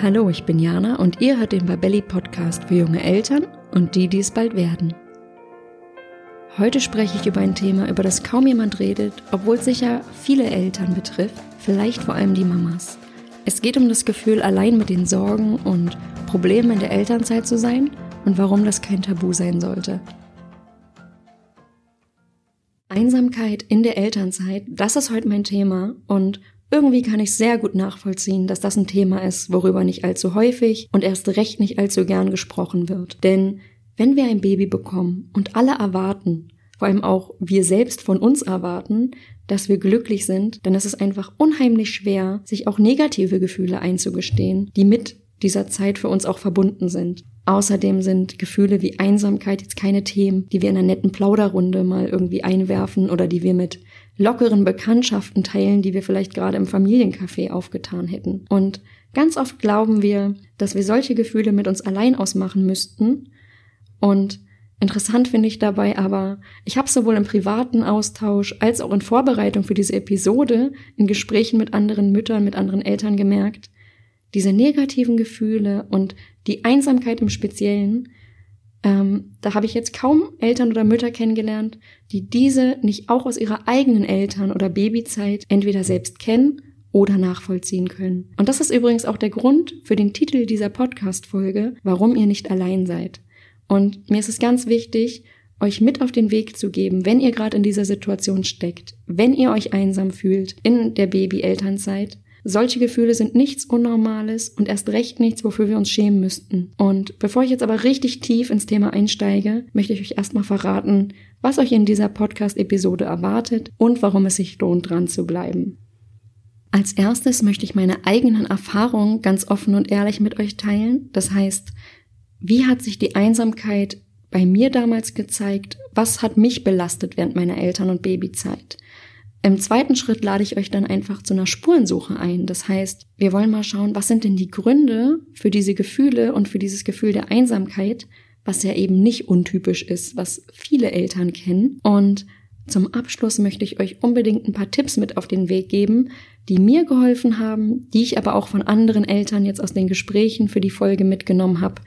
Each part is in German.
Hallo, ich bin Jana und ihr hört den Babelli Podcast für junge Eltern und die, die es bald werden. Heute spreche ich über ein Thema, über das kaum jemand redet, obwohl es sicher viele Eltern betrifft, vielleicht vor allem die Mamas. Es geht um das Gefühl, allein mit den Sorgen und Problemen in der Elternzeit zu sein und warum das kein Tabu sein sollte. Einsamkeit in der Elternzeit, das ist heute mein Thema und irgendwie kann ich sehr gut nachvollziehen, dass das ein Thema ist, worüber nicht allzu häufig und erst recht nicht allzu gern gesprochen wird. Denn wenn wir ein Baby bekommen und alle erwarten, vor allem auch wir selbst von uns erwarten, dass wir glücklich sind, dann ist es einfach unheimlich schwer, sich auch negative Gefühle einzugestehen, die mit dieser Zeit für uns auch verbunden sind. Außerdem sind Gefühle wie Einsamkeit jetzt keine Themen, die wir in einer netten Plauderrunde mal irgendwie einwerfen oder die wir mit lockeren Bekanntschaften teilen, die wir vielleicht gerade im Familiencafé aufgetan hätten. Und ganz oft glauben wir, dass wir solche Gefühle mit uns allein ausmachen müssten. Und interessant finde ich dabei aber, ich habe sowohl im privaten Austausch als auch in Vorbereitung für diese Episode in Gesprächen mit anderen Müttern, mit anderen Eltern gemerkt, diese negativen Gefühle und die Einsamkeit im Speziellen ähm, da habe ich jetzt kaum Eltern oder Mütter kennengelernt, die diese nicht auch aus ihrer eigenen Eltern- oder Babyzeit entweder selbst kennen oder nachvollziehen können. Und das ist übrigens auch der Grund für den Titel dieser Podcast-Folge, warum ihr nicht allein seid. Und mir ist es ganz wichtig, euch mit auf den Weg zu geben, wenn ihr gerade in dieser Situation steckt, wenn ihr euch einsam fühlt in der Baby-Elternzeit, solche Gefühle sind nichts Unnormales und erst recht nichts, wofür wir uns schämen müssten. Und bevor ich jetzt aber richtig tief ins Thema einsteige, möchte ich euch erstmal verraten, was euch in dieser Podcast-Episode erwartet und warum es sich lohnt, dran zu bleiben. Als erstes möchte ich meine eigenen Erfahrungen ganz offen und ehrlich mit euch teilen. Das heißt, wie hat sich die Einsamkeit bei mir damals gezeigt? Was hat mich belastet während meiner Eltern- und Babyzeit? Im zweiten Schritt lade ich euch dann einfach zu einer Spurensuche ein. Das heißt, wir wollen mal schauen, was sind denn die Gründe für diese Gefühle und für dieses Gefühl der Einsamkeit, was ja eben nicht untypisch ist, was viele Eltern kennen. Und zum Abschluss möchte ich euch unbedingt ein paar Tipps mit auf den Weg geben, die mir geholfen haben, die ich aber auch von anderen Eltern jetzt aus den Gesprächen für die Folge mitgenommen habe,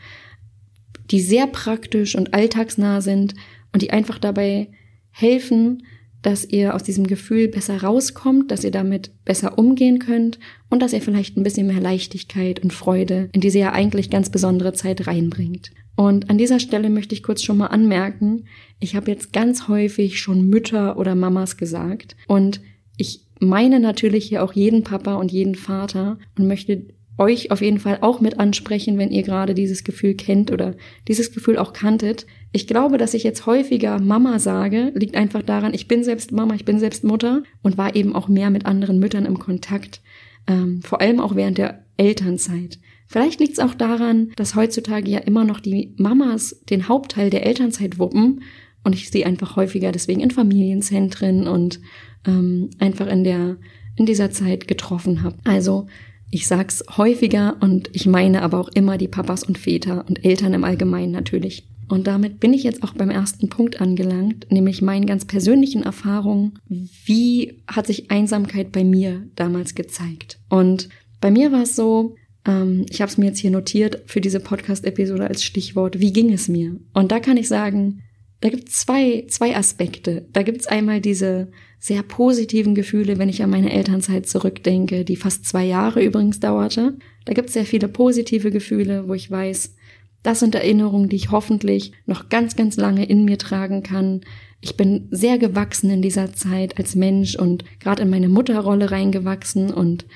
die sehr praktisch und alltagsnah sind und die einfach dabei helfen, dass ihr aus diesem Gefühl besser rauskommt, dass ihr damit besser umgehen könnt und dass ihr vielleicht ein bisschen mehr Leichtigkeit und Freude in diese ja eigentlich ganz besondere Zeit reinbringt. Und an dieser Stelle möchte ich kurz schon mal anmerken, ich habe jetzt ganz häufig schon Mütter oder Mamas gesagt und ich meine natürlich hier auch jeden Papa und jeden Vater und möchte euch auf jeden Fall auch mit ansprechen, wenn ihr gerade dieses Gefühl kennt oder dieses Gefühl auch kanntet. Ich glaube, dass ich jetzt häufiger Mama sage, liegt einfach daran, ich bin selbst Mama, ich bin selbst Mutter und war eben auch mehr mit anderen Müttern im Kontakt, ähm, vor allem auch während der Elternzeit. Vielleicht liegt es auch daran, dass heutzutage ja immer noch die Mamas den Hauptteil der Elternzeit wuppen und ich sie einfach häufiger deswegen in Familienzentren und ähm, einfach in der in dieser Zeit getroffen habe. Also ich sag's häufiger und ich meine aber auch immer die Papas und Väter und Eltern im Allgemeinen natürlich. Und damit bin ich jetzt auch beim ersten Punkt angelangt, nämlich meinen ganz persönlichen Erfahrungen. Wie hat sich Einsamkeit bei mir damals gezeigt? Und bei mir war es so, ähm, ich habe es mir jetzt hier notiert für diese Podcast-Episode als Stichwort, wie ging es mir? Und da kann ich sagen, da gibt es zwei, zwei Aspekte. Da gibt es einmal diese sehr positiven Gefühle, wenn ich an meine Elternzeit zurückdenke, die fast zwei Jahre übrigens dauerte. Da gibt es sehr viele positive Gefühle, wo ich weiß, das sind Erinnerungen, die ich hoffentlich noch ganz, ganz lange in mir tragen kann. Ich bin sehr gewachsen in dieser Zeit als Mensch und gerade in meine Mutterrolle reingewachsen und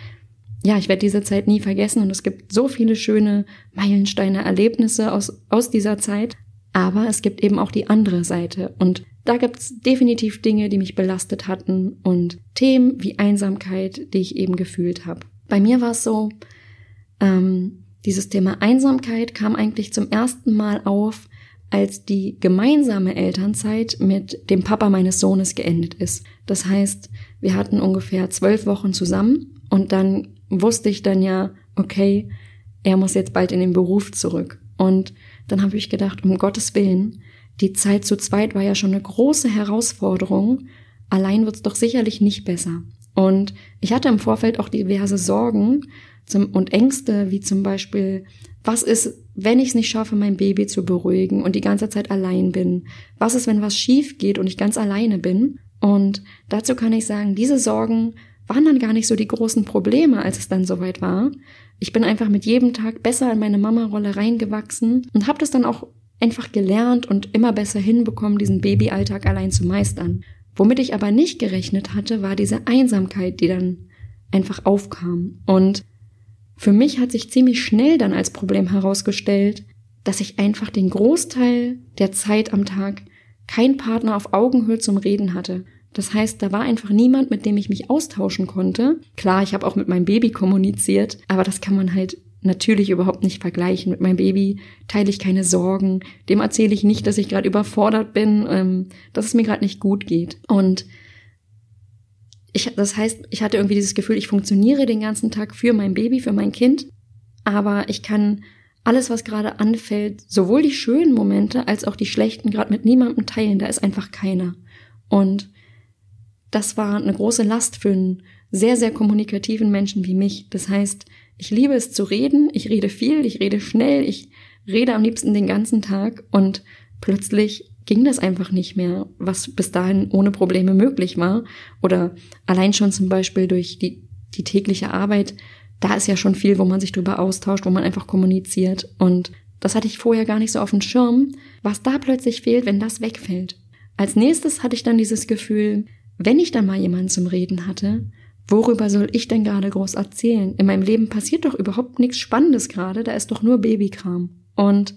ja, ich werde diese Zeit nie vergessen und es gibt so viele schöne Meilensteine, Erlebnisse aus, aus dieser Zeit. Aber es gibt eben auch die andere Seite und da gibt's definitiv Dinge, die mich belastet hatten und Themen wie Einsamkeit, die ich eben gefühlt habe. Bei mir war es so, ähm, dieses Thema Einsamkeit kam eigentlich zum ersten Mal auf, als die gemeinsame Elternzeit mit dem Papa meines Sohnes geendet ist. Das heißt, wir hatten ungefähr zwölf Wochen zusammen und dann wusste ich dann ja, okay, er muss jetzt bald in den Beruf zurück. Und dann habe ich gedacht, um Gottes Willen, die Zeit zu zweit war ja schon eine große Herausforderung. Allein wird's doch sicherlich nicht besser. Und ich hatte im Vorfeld auch diverse Sorgen und Ängste, wie zum Beispiel, was ist, wenn ich es nicht schaffe, mein Baby zu beruhigen und die ganze Zeit allein bin? Was ist, wenn was schief geht und ich ganz alleine bin? Und dazu kann ich sagen, diese Sorgen waren dann gar nicht so die großen Probleme, als es dann soweit war. Ich bin einfach mit jedem Tag besser in meine Mama-Rolle reingewachsen und habe das dann auch einfach gelernt und immer besser hinbekommen, diesen Babyalltag allein zu meistern. Womit ich aber nicht gerechnet hatte, war diese Einsamkeit, die dann einfach aufkam. Und für mich hat sich ziemlich schnell dann als Problem herausgestellt, dass ich einfach den Großteil der Zeit am Tag kein Partner auf Augenhöhe zum Reden hatte. Das heißt, da war einfach niemand, mit dem ich mich austauschen konnte. Klar, ich habe auch mit meinem Baby kommuniziert, aber das kann man halt natürlich überhaupt nicht vergleichen. Mit meinem Baby teile ich keine Sorgen. Dem erzähle ich nicht, dass ich gerade überfordert bin, ähm, dass es mir gerade nicht gut geht. Und ich, das heißt, ich hatte irgendwie dieses Gefühl, ich funktioniere den ganzen Tag für mein Baby, für mein Kind, aber ich kann alles, was gerade anfällt, sowohl die schönen Momente als auch die schlechten, gerade mit niemandem teilen. Da ist einfach keiner. Und das war eine große Last für einen sehr, sehr kommunikativen Menschen wie mich. Das heißt, ich liebe es zu reden, ich rede viel, ich rede schnell, ich rede am liebsten den ganzen Tag und plötzlich ging das einfach nicht mehr, was bis dahin ohne Probleme möglich war. Oder allein schon zum Beispiel durch die, die tägliche Arbeit, da ist ja schon viel, wo man sich drüber austauscht, wo man einfach kommuniziert. Und das hatte ich vorher gar nicht so auf dem Schirm, was da plötzlich fehlt, wenn das wegfällt. Als nächstes hatte ich dann dieses Gefühl, wenn ich dann mal jemanden zum Reden hatte, worüber soll ich denn gerade groß erzählen? In meinem Leben passiert doch überhaupt nichts Spannendes gerade, da ist doch nur Babykram. Und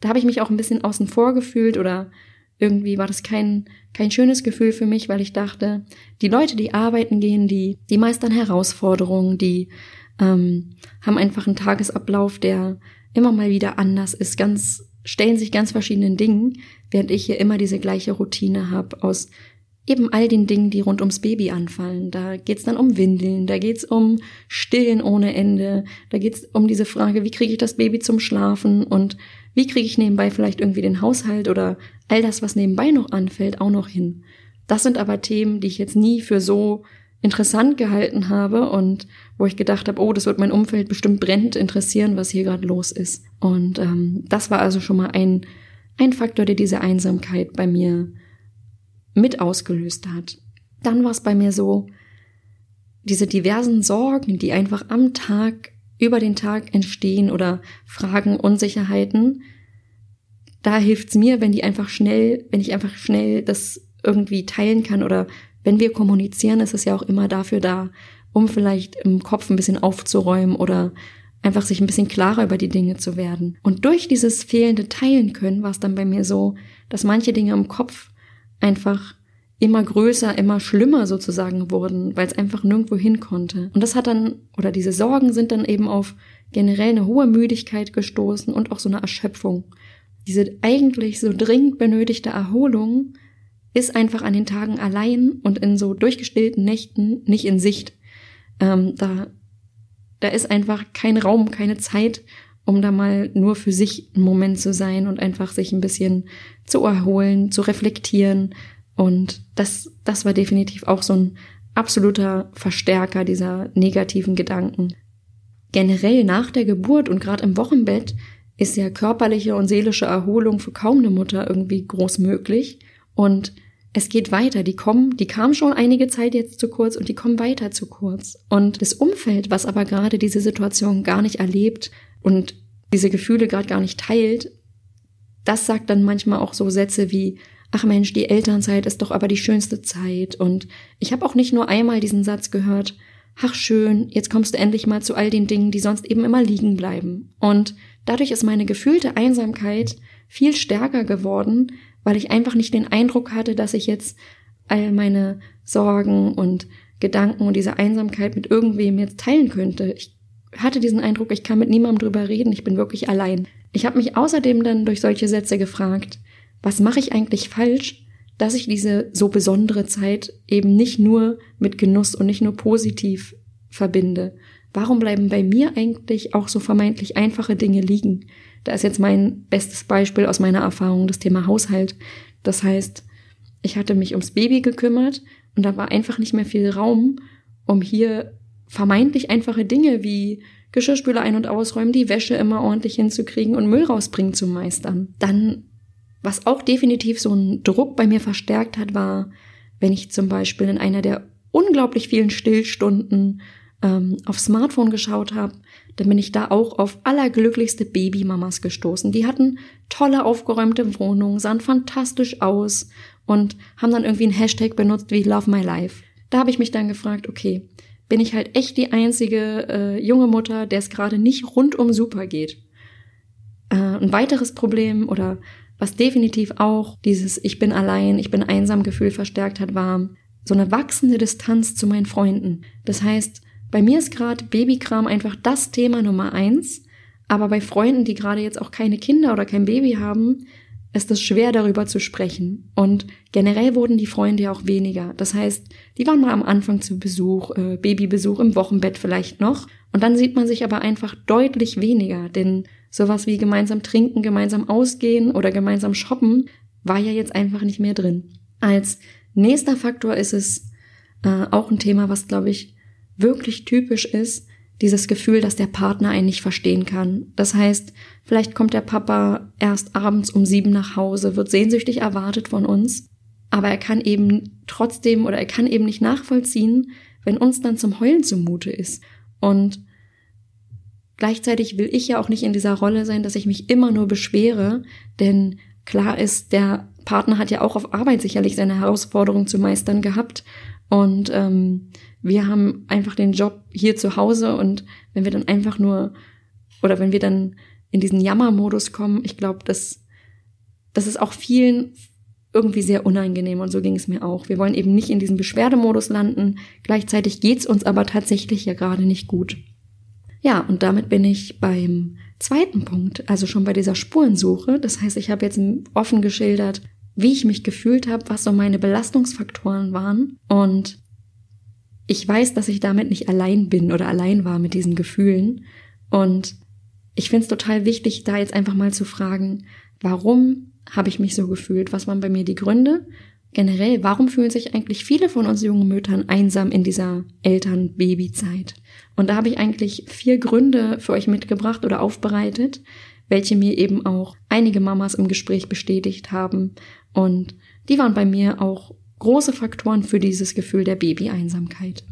da habe ich mich auch ein bisschen außen vor gefühlt oder irgendwie war das kein, kein schönes Gefühl für mich, weil ich dachte, die Leute, die arbeiten gehen, die, die meistern Herausforderungen, die ähm, haben einfach einen Tagesablauf, der immer mal wieder anders ist, ganz, stellen sich ganz verschiedenen Dingen, während ich hier immer diese gleiche Routine habe aus eben all den Dingen, die rund ums Baby anfallen. Da geht's dann um Windeln, da geht's um Stillen ohne Ende, da geht's um diese Frage, wie kriege ich das Baby zum Schlafen und wie kriege ich nebenbei vielleicht irgendwie den Haushalt oder all das, was nebenbei noch anfällt, auch noch hin. Das sind aber Themen, die ich jetzt nie für so interessant gehalten habe und wo ich gedacht habe, oh, das wird mein Umfeld bestimmt brennend interessieren, was hier gerade los ist. Und ähm, das war also schon mal ein, ein Faktor, der diese Einsamkeit bei mir mit ausgelöst hat. Dann war es bei mir so, diese diversen Sorgen, die einfach am Tag, über den Tag entstehen oder Fragen, Unsicherheiten, da hilft's mir, wenn die einfach schnell, wenn ich einfach schnell das irgendwie teilen kann oder wenn wir kommunizieren, ist es ja auch immer dafür da, um vielleicht im Kopf ein bisschen aufzuräumen oder einfach sich ein bisschen klarer über die Dinge zu werden. Und durch dieses fehlende Teilen können war es dann bei mir so, dass manche Dinge im Kopf einfach immer größer, immer schlimmer sozusagen wurden, weil es einfach nirgendwo hin konnte. Und das hat dann, oder diese Sorgen sind dann eben auf generell eine hohe Müdigkeit gestoßen und auch so eine Erschöpfung. Diese eigentlich so dringend benötigte Erholung ist einfach an den Tagen allein und in so durchgestillten Nächten nicht in Sicht. Ähm, da, da ist einfach kein Raum, keine Zeit, um da mal nur für sich einen Moment zu sein und einfach sich ein bisschen zu erholen, zu reflektieren, und das, das war definitiv auch so ein absoluter Verstärker dieser negativen Gedanken. Generell nach der Geburt und gerade im Wochenbett ist ja körperliche und seelische Erholung für kaum eine Mutter irgendwie groß möglich. Und es geht weiter. Die kommen, die kamen schon einige Zeit jetzt zu kurz und die kommen weiter zu kurz. Und das Umfeld, was aber gerade diese Situation gar nicht erlebt und diese Gefühle gerade gar nicht teilt, das sagt dann manchmal auch so Sätze wie, ach Mensch, die Elternzeit ist doch aber die schönste Zeit. Und ich habe auch nicht nur einmal diesen Satz gehört, ach schön, jetzt kommst du endlich mal zu all den Dingen, die sonst eben immer liegen bleiben. Und dadurch ist meine gefühlte Einsamkeit viel stärker geworden, weil ich einfach nicht den Eindruck hatte, dass ich jetzt all meine Sorgen und Gedanken und diese Einsamkeit mit irgendwem jetzt teilen könnte. Ich hatte diesen Eindruck, ich kann mit niemandem drüber reden, ich bin wirklich allein. Ich habe mich außerdem dann durch solche Sätze gefragt, was mache ich eigentlich falsch, dass ich diese so besondere Zeit eben nicht nur mit Genuss und nicht nur positiv verbinde? Warum bleiben bei mir eigentlich auch so vermeintlich einfache Dinge liegen? Da ist jetzt mein bestes Beispiel aus meiner Erfahrung das Thema Haushalt. Das heißt, ich hatte mich ums Baby gekümmert und da war einfach nicht mehr viel Raum, um hier vermeintlich einfache Dinge wie Geschirrspüler ein- und ausräumen, die Wäsche immer ordentlich hinzukriegen und Müll rausbringen zu meistern. Dann, was auch definitiv so einen Druck bei mir verstärkt hat, war, wenn ich zum Beispiel in einer der unglaublich vielen Stillstunden ähm, auf Smartphone geschaut habe, dann bin ich da auch auf allerglücklichste Babymamas gestoßen. Die hatten tolle aufgeräumte Wohnungen, sahen fantastisch aus und haben dann irgendwie ein Hashtag benutzt wie Love My Life. Da habe ich mich dann gefragt, okay, bin ich halt echt die einzige äh, junge Mutter, der es gerade nicht rundum super geht. Äh, ein weiteres Problem oder was definitiv auch dieses Ich bin allein, ich bin einsam Gefühl verstärkt hat, war so eine wachsende Distanz zu meinen Freunden. Das heißt, bei mir ist gerade Babykram einfach das Thema Nummer eins, aber bei Freunden, die gerade jetzt auch keine Kinder oder kein Baby haben, ist es schwer darüber zu sprechen. Und generell wurden die Freunde ja auch weniger. Das heißt, die waren mal am Anfang zu Besuch, äh, Babybesuch im Wochenbett vielleicht noch. Und dann sieht man sich aber einfach deutlich weniger, denn sowas wie gemeinsam trinken, gemeinsam ausgehen oder gemeinsam shoppen war ja jetzt einfach nicht mehr drin. Als nächster Faktor ist es äh, auch ein Thema, was, glaube ich, wirklich typisch ist, dieses Gefühl, dass der Partner einen nicht verstehen kann. Das heißt, vielleicht kommt der Papa erst abends um sieben nach Hause, wird sehnsüchtig erwartet von uns, aber er kann eben trotzdem oder er kann eben nicht nachvollziehen, wenn uns dann zum Heulen zumute ist. Und gleichzeitig will ich ja auch nicht in dieser Rolle sein, dass ich mich immer nur beschwere, denn klar ist, der Partner hat ja auch auf Arbeit sicherlich seine Herausforderungen zu meistern gehabt und ähm, wir haben einfach den Job hier zu Hause und wenn wir dann einfach nur oder wenn wir dann in diesen Jammermodus kommen, ich glaube, das, das ist auch vielen irgendwie sehr unangenehm und so ging es mir auch. Wir wollen eben nicht in diesem Beschwerdemodus landen, gleichzeitig geht's uns aber tatsächlich ja gerade nicht gut. Ja, und damit bin ich beim zweiten Punkt, also schon bei dieser Spurensuche. Das heißt, ich habe jetzt offen geschildert, wie ich mich gefühlt habe, was so meine Belastungsfaktoren waren und ich weiß, dass ich damit nicht allein bin oder allein war mit diesen Gefühlen. Und ich finde es total wichtig, da jetzt einfach mal zu fragen, warum habe ich mich so gefühlt? Was waren bei mir die Gründe? Generell, warum fühlen sich eigentlich viele von uns jungen Müttern einsam in dieser Eltern-Baby-Zeit? Und da habe ich eigentlich vier Gründe für euch mitgebracht oder aufbereitet, welche mir eben auch einige Mamas im Gespräch bestätigt haben. Und die waren bei mir auch große Faktoren für dieses Gefühl der Babyeinsamkeit.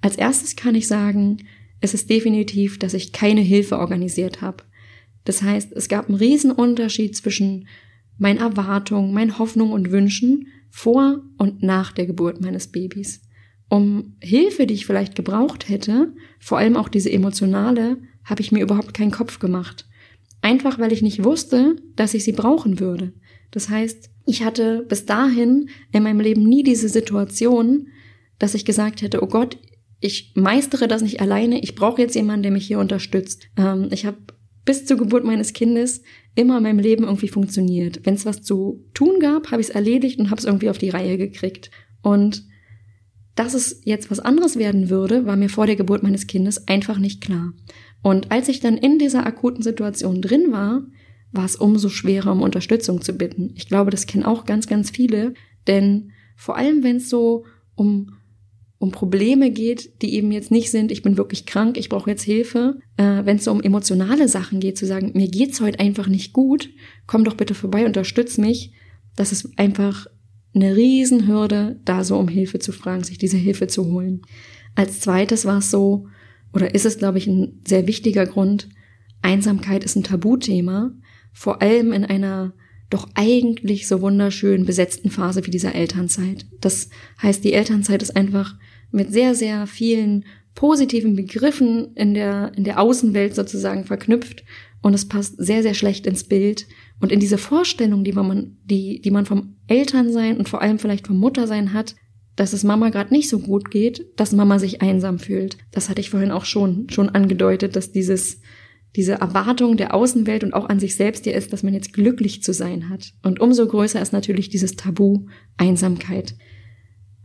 Als erstes kann ich sagen, es ist definitiv, dass ich keine Hilfe organisiert habe. Das heißt, es gab einen riesen Unterschied zwischen meinen Erwartungen, meinen Hoffnungen und Wünschen vor und nach der Geburt meines Babys. Um Hilfe, die ich vielleicht gebraucht hätte, vor allem auch diese emotionale, habe ich mir überhaupt keinen Kopf gemacht. Einfach weil ich nicht wusste, dass ich sie brauchen würde. Das heißt, ich hatte bis dahin in meinem Leben nie diese Situation, dass ich gesagt hätte, oh Gott, ich meistere das nicht alleine, ich brauche jetzt jemanden, der mich hier unterstützt. Ähm, ich habe bis zur Geburt meines Kindes immer in meinem Leben irgendwie funktioniert. Wenn es was zu tun gab, habe ich es erledigt und habe es irgendwie auf die Reihe gekriegt. Und dass es jetzt was anderes werden würde, war mir vor der Geburt meines Kindes einfach nicht klar. Und als ich dann in dieser akuten Situation drin war, war es umso schwerer, um Unterstützung zu bitten. Ich glaube, das kennen auch ganz, ganz viele, denn vor allem, wenn es so um um Probleme geht, die eben jetzt nicht sind, ich bin wirklich krank, ich brauche jetzt Hilfe. Äh, Wenn es so um emotionale Sachen geht, zu sagen, mir geht's heute einfach nicht gut, komm doch bitte vorbei, unterstütz mich. Das ist einfach eine Riesenhürde, da so um Hilfe zu fragen, sich diese Hilfe zu holen. Als zweites war es so, oder ist es, glaube ich, ein sehr wichtiger Grund, Einsamkeit ist ein Tabuthema vor allem in einer doch eigentlich so wunderschön besetzten Phase wie dieser Elternzeit. Das heißt, die Elternzeit ist einfach mit sehr, sehr vielen positiven Begriffen in der, in der Außenwelt sozusagen verknüpft und es passt sehr, sehr schlecht ins Bild und in diese Vorstellung, die man, die, die man vom Elternsein und vor allem vielleicht vom Muttersein hat, dass es Mama gerade nicht so gut geht, dass Mama sich einsam fühlt. Das hatte ich vorhin auch schon, schon angedeutet, dass dieses, diese Erwartung der Außenwelt und auch an sich selbst ja ist, dass man jetzt glücklich zu sein hat. Und umso größer ist natürlich dieses Tabu Einsamkeit.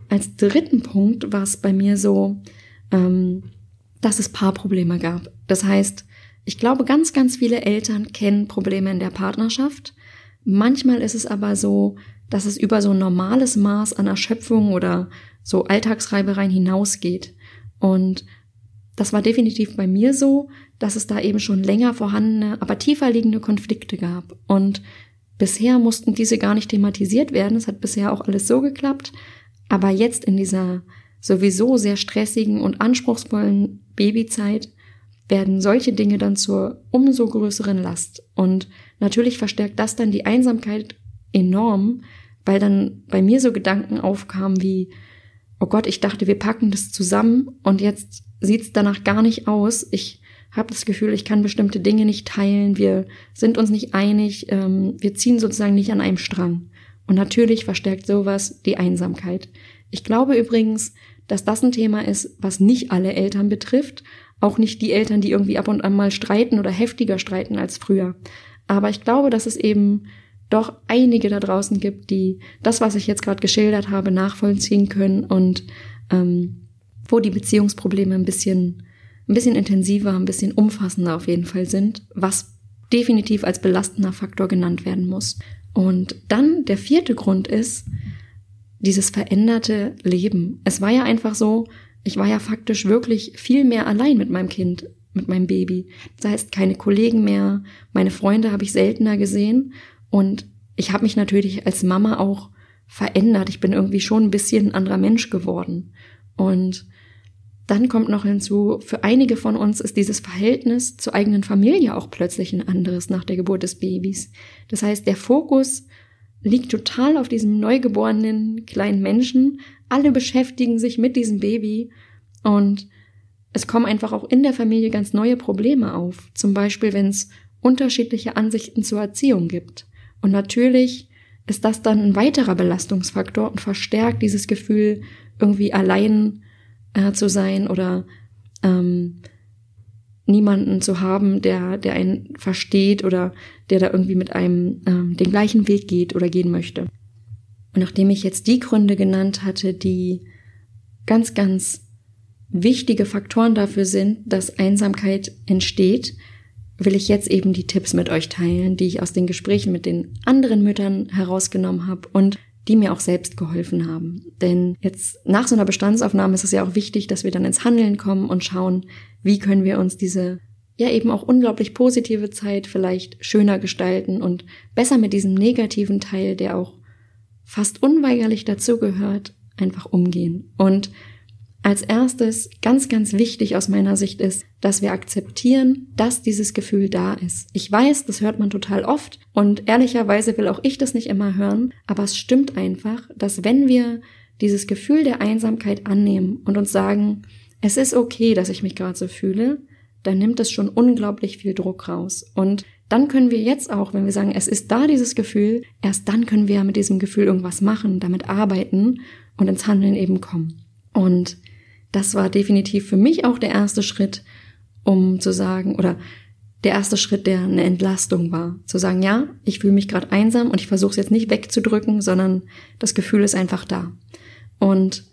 Als dritten Punkt war es bei mir so, ähm, dass es Paarprobleme gab. Das heißt, ich glaube, ganz, ganz viele Eltern kennen Probleme in der Partnerschaft. Manchmal ist es aber so, dass es über so ein normales Maß an Erschöpfung oder so Alltagsreibereien hinausgeht. Und das war definitiv bei mir so, dass es da eben schon länger vorhandene, aber tiefer liegende Konflikte gab. Und bisher mussten diese gar nicht thematisiert werden. Es hat bisher auch alles so geklappt. Aber jetzt in dieser sowieso sehr stressigen und anspruchsvollen Babyzeit werden solche Dinge dann zur umso größeren Last. Und natürlich verstärkt das dann die Einsamkeit enorm, weil dann bei mir so Gedanken aufkamen wie, oh Gott, ich dachte, wir packen das zusammen und jetzt sieht's danach gar nicht aus. Ich habe das Gefühl, ich kann bestimmte Dinge nicht teilen, wir sind uns nicht einig, ähm, wir ziehen sozusagen nicht an einem Strang. Und natürlich verstärkt sowas die Einsamkeit. Ich glaube übrigens, dass das ein Thema ist, was nicht alle Eltern betrifft, auch nicht die Eltern, die irgendwie ab und an mal streiten oder heftiger streiten als früher. Aber ich glaube, dass es eben doch einige da draußen gibt, die das, was ich jetzt gerade geschildert habe, nachvollziehen können und ähm, wo die Beziehungsprobleme ein bisschen, ein bisschen intensiver, ein bisschen umfassender auf jeden Fall sind, was definitiv als belastender Faktor genannt werden muss. Und dann der vierte Grund ist dieses veränderte Leben. Es war ja einfach so, ich war ja faktisch wirklich viel mehr allein mit meinem Kind, mit meinem Baby. Das heißt, keine Kollegen mehr, meine Freunde habe ich seltener gesehen und ich habe mich natürlich als Mama auch verändert. Ich bin irgendwie schon ein bisschen ein anderer Mensch geworden. Und dann kommt noch hinzu, für einige von uns ist dieses Verhältnis zur eigenen Familie auch plötzlich ein anderes nach der Geburt des Babys. Das heißt, der Fokus liegt total auf diesem neugeborenen kleinen Menschen. Alle beschäftigen sich mit diesem Baby und es kommen einfach auch in der Familie ganz neue Probleme auf. Zum Beispiel, wenn es unterschiedliche Ansichten zur Erziehung gibt. Und natürlich ist das dann ein weiterer Belastungsfaktor und verstärkt dieses Gefühl, irgendwie allein äh, zu sein oder ähm, niemanden zu haben, der, der einen versteht oder der da irgendwie mit einem ähm, den gleichen Weg geht oder gehen möchte. Und nachdem ich jetzt die Gründe genannt hatte, die ganz, ganz wichtige Faktoren dafür sind, dass Einsamkeit entsteht, will ich jetzt eben die Tipps mit euch teilen, die ich aus den Gesprächen mit den anderen Müttern herausgenommen habe und die mir auch selbst geholfen haben. Denn jetzt nach so einer Bestandsaufnahme ist es ja auch wichtig, dass wir dann ins Handeln kommen und schauen, wie können wir uns diese ja eben auch unglaublich positive Zeit vielleicht schöner gestalten und besser mit diesem negativen Teil, der auch fast unweigerlich dazugehört, einfach umgehen. Und als erstes, ganz, ganz wichtig aus meiner Sicht ist, dass wir akzeptieren, dass dieses Gefühl da ist. Ich weiß, das hört man total oft und ehrlicherweise will auch ich das nicht immer hören, aber es stimmt einfach, dass wenn wir dieses Gefühl der Einsamkeit annehmen und uns sagen, es ist okay, dass ich mich gerade so fühle, dann nimmt es schon unglaublich viel Druck raus. Und dann können wir jetzt auch, wenn wir sagen, es ist da dieses Gefühl, erst dann können wir mit diesem Gefühl irgendwas machen, damit arbeiten und ins Handeln eben kommen. Und das war definitiv für mich auch der erste Schritt, um zu sagen, oder der erste Schritt, der eine Entlastung war. Zu sagen, ja, ich fühle mich gerade einsam und ich versuche es jetzt nicht wegzudrücken, sondern das Gefühl ist einfach da. Und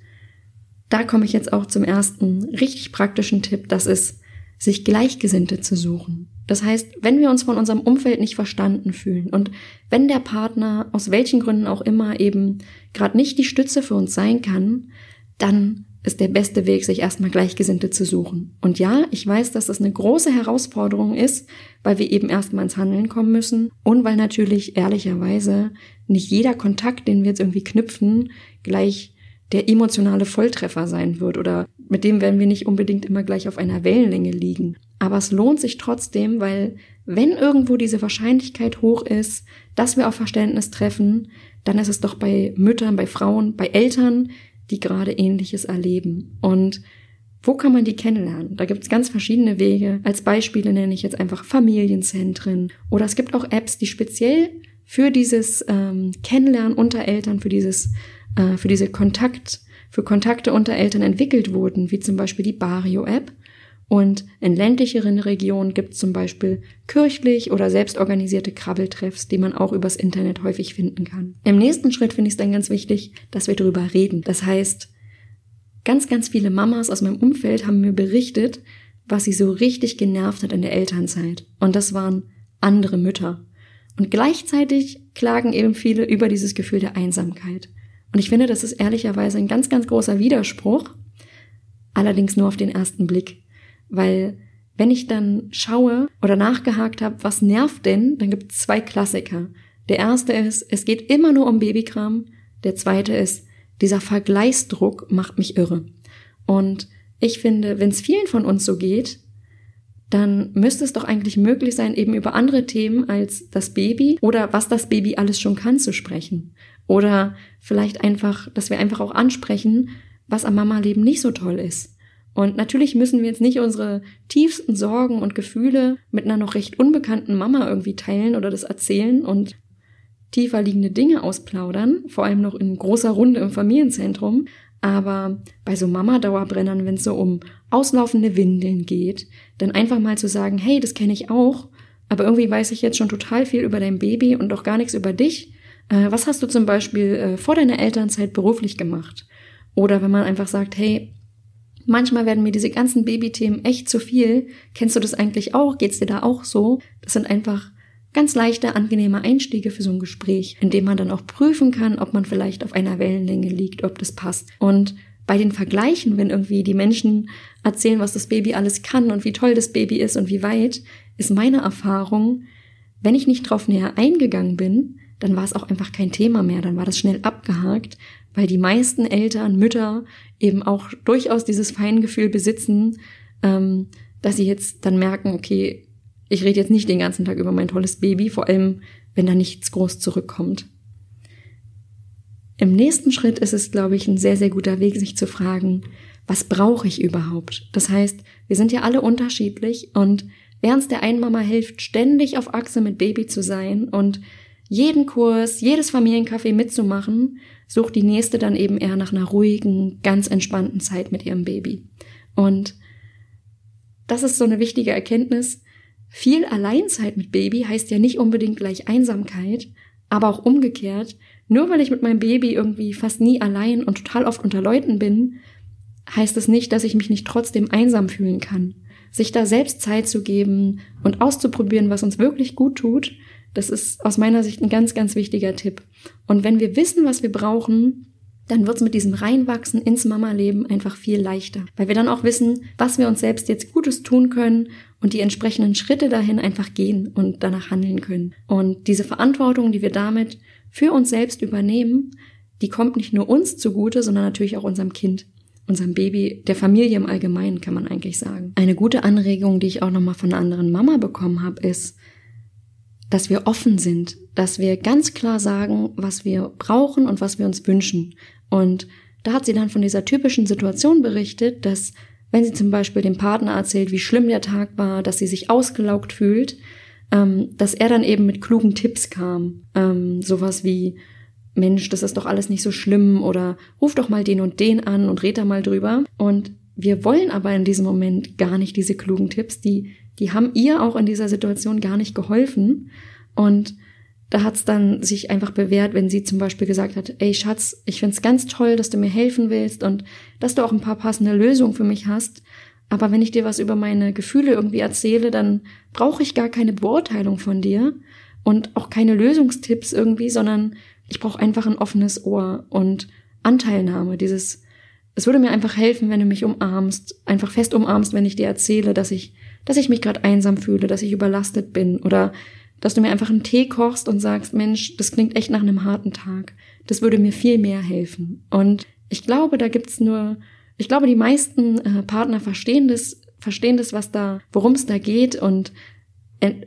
da komme ich jetzt auch zum ersten richtig praktischen Tipp, das ist, sich Gleichgesinnte zu suchen. Das heißt, wenn wir uns von unserem Umfeld nicht verstanden fühlen und wenn der Partner aus welchen Gründen auch immer eben gerade nicht die Stütze für uns sein kann, dann ist der beste Weg, sich erstmal Gleichgesinnte zu suchen. Und ja, ich weiß, dass das eine große Herausforderung ist, weil wir eben erstmal ins Handeln kommen müssen und weil natürlich ehrlicherweise nicht jeder Kontakt, den wir jetzt irgendwie knüpfen, gleich der emotionale Volltreffer sein wird oder mit dem werden wir nicht unbedingt immer gleich auf einer Wellenlänge liegen. Aber es lohnt sich trotzdem, weil wenn irgendwo diese Wahrscheinlichkeit hoch ist, dass wir auf Verständnis treffen, dann ist es doch bei Müttern, bei Frauen, bei Eltern, die gerade ähnliches erleben. Und wo kann man die kennenlernen? Da gibt es ganz verschiedene Wege. Als Beispiele nenne ich jetzt einfach Familienzentren oder es gibt auch Apps, die speziell für dieses ähm, Kennenlernen unter Eltern, für dieses, äh, für diese Kontakt, für Kontakte unter Eltern entwickelt wurden, wie zum Beispiel die Bario-App und in ländlicheren Regionen gibt es zum Beispiel kirchlich oder selbstorganisierte Krabbeltreffs, die man auch übers Internet häufig finden kann. Im nächsten Schritt finde ich es dann ganz wichtig, dass wir darüber reden. Das heißt, ganz, ganz viele Mamas aus meinem Umfeld haben mir berichtet, was sie so richtig genervt hat in der Elternzeit. Und das waren andere Mütter. Und gleichzeitig klagen eben viele über dieses Gefühl der Einsamkeit. Und ich finde, das ist ehrlicherweise ein ganz, ganz großer Widerspruch, allerdings nur auf den ersten Blick, weil wenn ich dann schaue oder nachgehakt habe, was nervt denn, dann gibt es zwei Klassiker. Der erste ist, es geht immer nur um Babykram. Der zweite ist, dieser Vergleichsdruck macht mich irre. Und ich finde, wenn es vielen von uns so geht, dann müsste es doch eigentlich möglich sein, eben über andere Themen als das Baby oder was das Baby alles schon kann zu sprechen. Oder vielleicht einfach, dass wir einfach auch ansprechen, was am Mama-Leben nicht so toll ist. Und natürlich müssen wir jetzt nicht unsere tiefsten Sorgen und Gefühle mit einer noch recht unbekannten Mama irgendwie teilen oder das erzählen und tiefer liegende Dinge ausplaudern, vor allem noch in großer Runde im Familienzentrum. Aber bei so Mama-Dauerbrennern, wenn es so um auslaufende Windeln geht, dann einfach mal zu sagen, hey, das kenne ich auch, aber irgendwie weiß ich jetzt schon total viel über dein Baby und doch gar nichts über dich. Äh, was hast du zum Beispiel äh, vor deiner Elternzeit beruflich gemacht? Oder wenn man einfach sagt, hey, manchmal werden mir diese ganzen Babythemen echt zu viel. Kennst du das eigentlich auch? Geht's dir da auch so? Das sind einfach ganz leichte, angenehme Einstiege für so ein Gespräch, in dem man dann auch prüfen kann, ob man vielleicht auf einer Wellenlänge liegt, ob das passt. Und bei den Vergleichen, wenn irgendwie die Menschen erzählen, was das Baby alles kann und wie toll das Baby ist und wie weit, ist meine Erfahrung, wenn ich nicht drauf näher eingegangen bin, dann war es auch einfach kein Thema mehr, dann war das schnell abgehakt, weil die meisten Eltern, Mütter eben auch durchaus dieses Feingefühl besitzen, ähm, dass sie jetzt dann merken, okay, ich rede jetzt nicht den ganzen Tag über mein tolles Baby, vor allem wenn da nichts groß zurückkommt. Im nächsten Schritt ist es, glaube ich, ein sehr, sehr guter Weg, sich zu fragen, was brauche ich überhaupt? Das heißt, wir sind ja alle unterschiedlich und während es der einen Mama hilft, ständig auf Achse mit Baby zu sein und jeden Kurs, jedes Familiencafé mitzumachen, sucht die nächste dann eben eher nach einer ruhigen, ganz entspannten Zeit mit ihrem Baby. Und das ist so eine wichtige Erkenntnis. Viel Alleinzeit mit Baby heißt ja nicht unbedingt gleich Einsamkeit, aber auch umgekehrt. Nur weil ich mit meinem Baby irgendwie fast nie allein und total oft unter Leuten bin, heißt es nicht, dass ich mich nicht trotzdem einsam fühlen kann. Sich da selbst Zeit zu geben und auszuprobieren, was uns wirklich gut tut, das ist aus meiner Sicht ein ganz, ganz wichtiger Tipp. Und wenn wir wissen, was wir brauchen, dann wird's mit diesem Reinwachsen ins Mama-Leben einfach viel leichter, weil wir dann auch wissen, was wir uns selbst jetzt Gutes tun können und die entsprechenden Schritte dahin einfach gehen und danach handeln können. Und diese Verantwortung, die wir damit für uns selbst übernehmen, die kommt nicht nur uns zugute, sondern natürlich auch unserem Kind, unserem Baby, der Familie im Allgemeinen, kann man eigentlich sagen. Eine gute Anregung, die ich auch nochmal von einer anderen Mama bekommen habe, ist, dass wir offen sind, dass wir ganz klar sagen, was wir brauchen und was wir uns wünschen. Und da hat sie dann von dieser typischen Situation berichtet, dass wenn sie zum Beispiel dem Partner erzählt, wie schlimm der Tag war, dass sie sich ausgelaugt fühlt, ähm, dass er dann eben mit klugen Tipps kam. Ähm, sowas wie, Mensch, das ist doch alles nicht so schlimm oder ruf doch mal den und den an und red da mal drüber. Und wir wollen aber in diesem Moment gar nicht diese klugen Tipps, die, die haben ihr auch in dieser Situation gar nicht geholfen. Und da hat's dann sich einfach bewährt, wenn sie zum Beispiel gesagt hat, ey Schatz, ich find's ganz toll, dass du mir helfen willst und dass du auch ein paar passende Lösungen für mich hast. Aber wenn ich dir was über meine Gefühle irgendwie erzähle, dann brauche ich gar keine Beurteilung von dir und auch keine Lösungstipps irgendwie, sondern ich brauche einfach ein offenes Ohr und Anteilnahme. Dieses, es würde mir einfach helfen, wenn du mich umarmst, einfach fest umarmst, wenn ich dir erzähle, dass ich, dass ich mich gerade einsam fühle, dass ich überlastet bin oder dass du mir einfach einen Tee kochst und sagst, Mensch, das klingt echt nach einem harten Tag. Das würde mir viel mehr helfen. Und ich glaube, da gibt's nur ich glaube, die meisten äh, Partner verstehen das, verstehen das, was da, worum es da geht und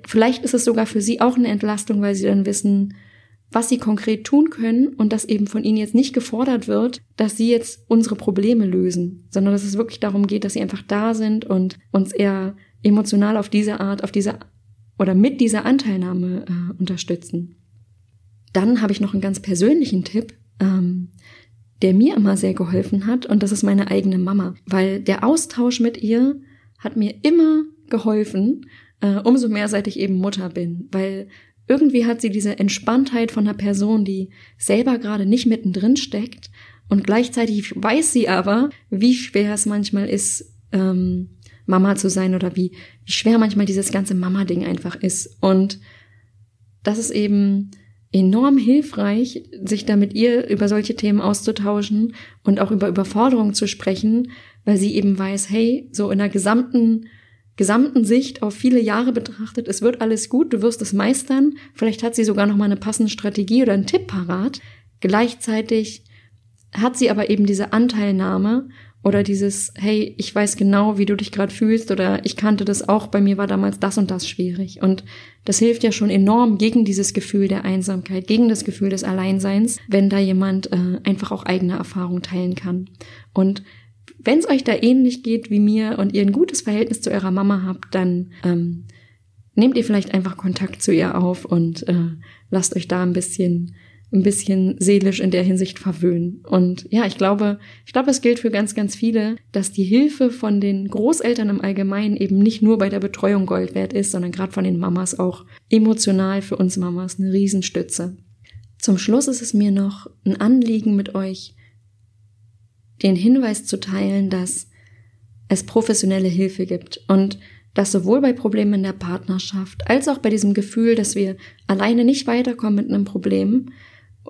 vielleicht ist es sogar für sie auch eine Entlastung, weil sie dann wissen, was sie konkret tun können und dass eben von ihnen jetzt nicht gefordert wird, dass sie jetzt unsere Probleme lösen, sondern dass es wirklich darum geht, dass sie einfach da sind und uns eher emotional auf diese Art, auf diese oder mit dieser Anteilnahme äh, unterstützen. Dann habe ich noch einen ganz persönlichen Tipp. Ähm, der mir immer sehr geholfen hat und das ist meine eigene Mama, weil der Austausch mit ihr hat mir immer geholfen, äh, umso mehr seit ich eben Mutter bin, weil irgendwie hat sie diese Entspanntheit von einer Person, die selber gerade nicht mittendrin steckt und gleichzeitig weiß sie aber, wie schwer es manchmal ist, ähm, Mama zu sein oder wie, wie schwer manchmal dieses ganze Mama-Ding einfach ist und das ist eben enorm hilfreich, sich da mit ihr über solche Themen auszutauschen und auch über Überforderung zu sprechen, weil sie eben weiß, hey, so in der gesamten gesamten Sicht auf viele Jahre betrachtet, es wird alles gut, du wirst es meistern. Vielleicht hat sie sogar noch mal eine passende Strategie oder einen Tipp parat. Gleichzeitig hat sie aber eben diese Anteilnahme oder dieses, hey, ich weiß genau, wie du dich gerade fühlst oder ich kannte das auch, bei mir war damals das und das schwierig. Und das hilft ja schon enorm gegen dieses Gefühl der Einsamkeit, gegen das Gefühl des Alleinseins, wenn da jemand äh, einfach auch eigene Erfahrungen teilen kann. Und wenn es euch da ähnlich geht wie mir und ihr ein gutes Verhältnis zu eurer Mama habt, dann ähm, nehmt ihr vielleicht einfach Kontakt zu ihr auf und äh, lasst euch da ein bisschen ein bisschen seelisch in der Hinsicht verwöhnen. Und ja, ich glaube, ich glaube, es gilt für ganz, ganz viele, dass die Hilfe von den Großeltern im Allgemeinen eben nicht nur bei der Betreuung Gold wert ist, sondern gerade von den Mamas auch emotional für uns Mamas eine Riesenstütze. Zum Schluss ist es mir noch ein Anliegen mit euch, den Hinweis zu teilen, dass es professionelle Hilfe gibt und dass sowohl bei Problemen in der Partnerschaft als auch bei diesem Gefühl, dass wir alleine nicht weiterkommen mit einem Problem,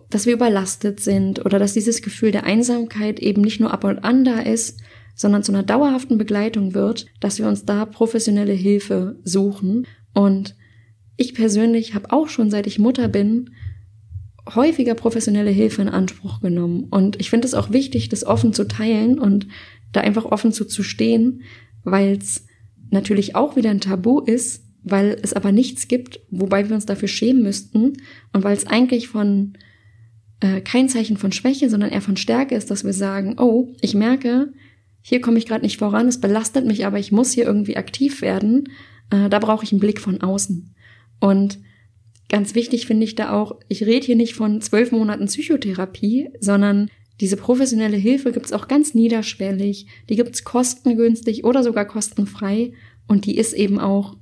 dass wir überlastet sind oder dass dieses Gefühl der Einsamkeit eben nicht nur ab und an da ist, sondern zu einer dauerhaften Begleitung wird, dass wir uns da professionelle Hilfe suchen. Und ich persönlich habe auch schon seit ich Mutter bin häufiger professionelle Hilfe in Anspruch genommen. Und ich finde es auch wichtig, das offen zu teilen und da einfach offen zu, zu stehen, weil es natürlich auch wieder ein Tabu ist, weil es aber nichts gibt, wobei wir uns dafür schämen müssten und weil es eigentlich von äh, kein Zeichen von Schwäche, sondern eher von Stärke ist, dass wir sagen, oh, ich merke, hier komme ich gerade nicht voran, es belastet mich, aber ich muss hier irgendwie aktiv werden. Äh, da brauche ich einen Blick von außen. Und Ganz wichtig finde ich da auch, ich rede hier nicht von zwölf Monaten Psychotherapie, sondern diese professionelle Hilfe gibt's auch ganz niederschwellig, die gibt's kostengünstig oder sogar kostenfrei und die ist eben auch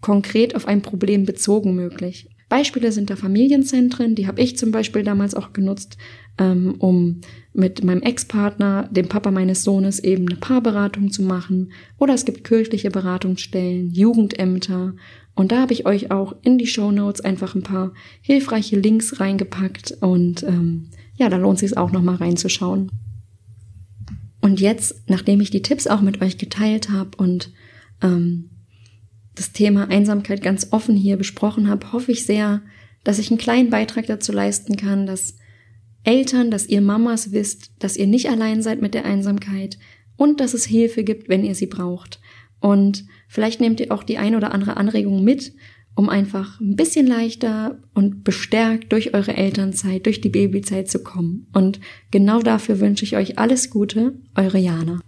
konkret auf ein Problem bezogen möglich. Beispiele sind da Familienzentren, die habe ich zum Beispiel damals auch genutzt, ähm, um mit meinem Ex-Partner, dem Papa meines Sohnes, eben eine Paarberatung zu machen. Oder es gibt kirchliche Beratungsstellen, Jugendämter und da habe ich euch auch in die Show Notes einfach ein paar hilfreiche Links reingepackt und ähm, ja, da lohnt sich auch nochmal reinzuschauen. Und jetzt, nachdem ich die Tipps auch mit euch geteilt habe und ähm, das Thema Einsamkeit ganz offen hier besprochen habe, hoffe ich sehr, dass ich einen kleinen Beitrag dazu leisten kann, dass Eltern, dass ihr Mamas wisst, dass ihr nicht allein seid mit der Einsamkeit und dass es Hilfe gibt, wenn ihr sie braucht. Und vielleicht nehmt ihr auch die ein oder andere Anregung mit, um einfach ein bisschen leichter und bestärkt durch eure Elternzeit, durch die Babyzeit zu kommen. Und genau dafür wünsche ich euch alles Gute, eure Jana.